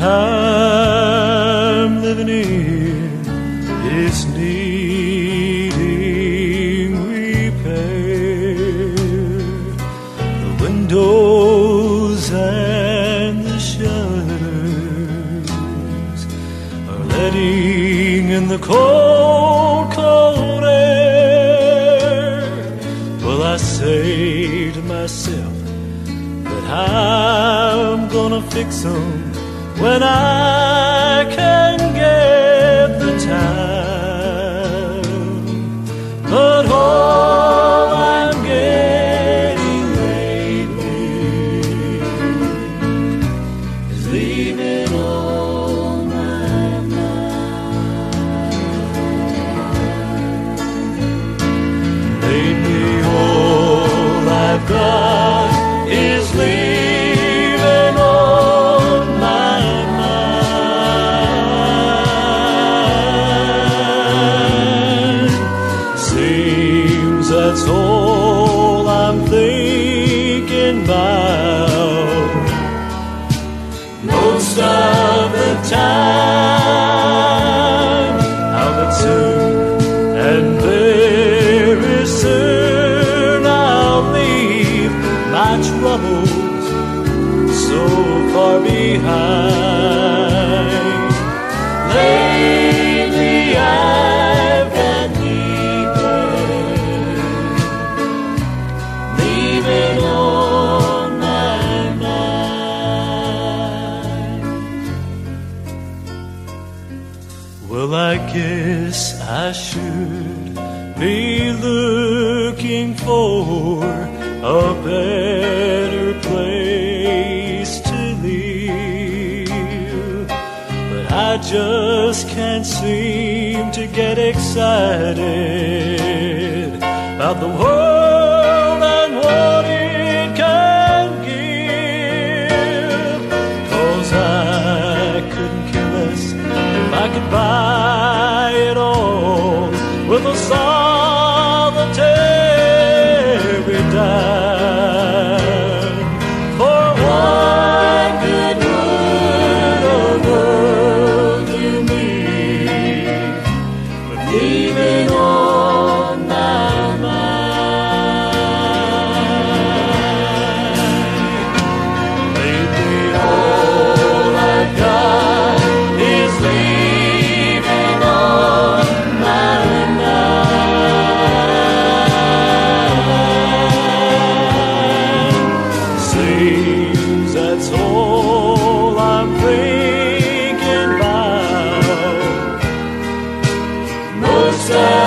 I'm living in needing repair. The windows and the shutters are letting in the cold, cold air. Well, I say to myself that I'm gonna fix them when I can get the time. But all I'm getting lately is leaving all my mind. Lately, all I've got time. How that soon and very soon I'll leave my troubles so far behind. Well, I guess I should be looking for a better place to live. But I just can't seem to get excited about the world with Stay.